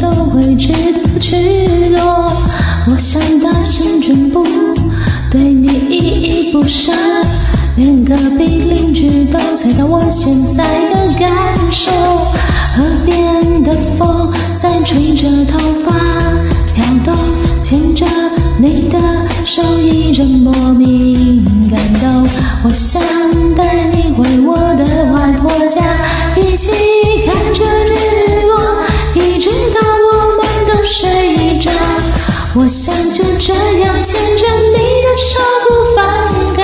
都会值得去做。我想大声宣布，对你依依不舍，连隔壁邻居都猜到我现在的感受。河边的风在吹着头发飘动，牵着你的手，一阵莫名感动。我想带我想就这样牵着你的手不放开，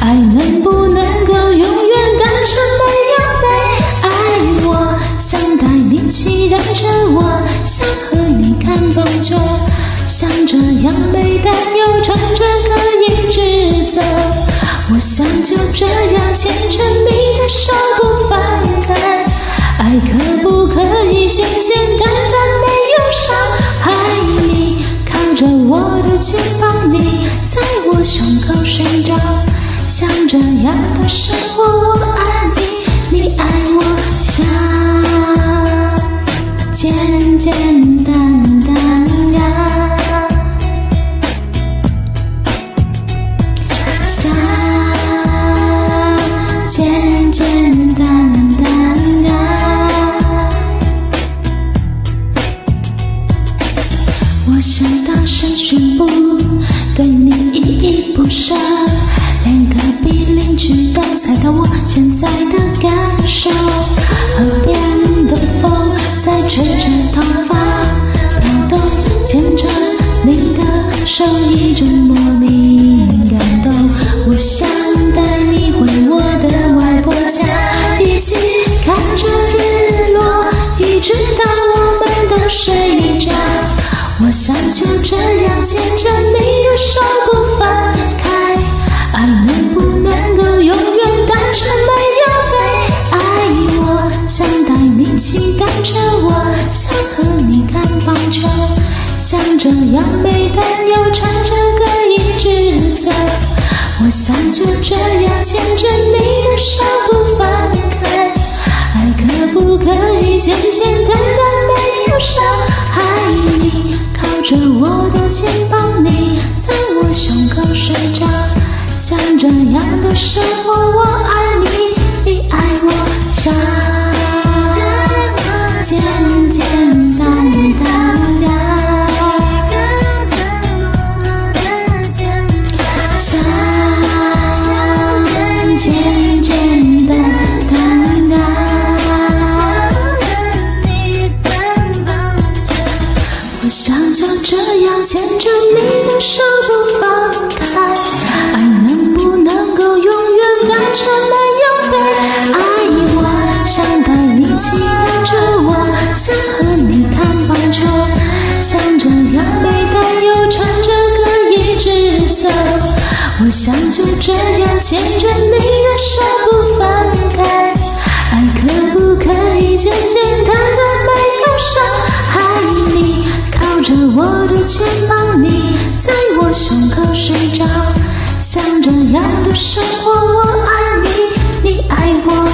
爱能不能够永远单纯没有悲哀？我想带你期待着我，想和你看棒球，想这样美但又唱着歌一直走。我想就这样牵着你的手不放开，爱可不可我想大声宣布，对你依依不舍连隔壁邻居都猜到我现在的感受。河边的风在吹着头发飘动，牵着你的手，一阵莫胸口睡着。像这样的生活，想就这样牵着你的手不放开爱能不能够永远单纯没有悲爱我想带你骑单车我想和你看棒球想这样背担忧唱着歌一直走我想就这样牵着你的手不放着我的肩膀，你在我胸口睡着，像这样的生活，我爱你，你爱我。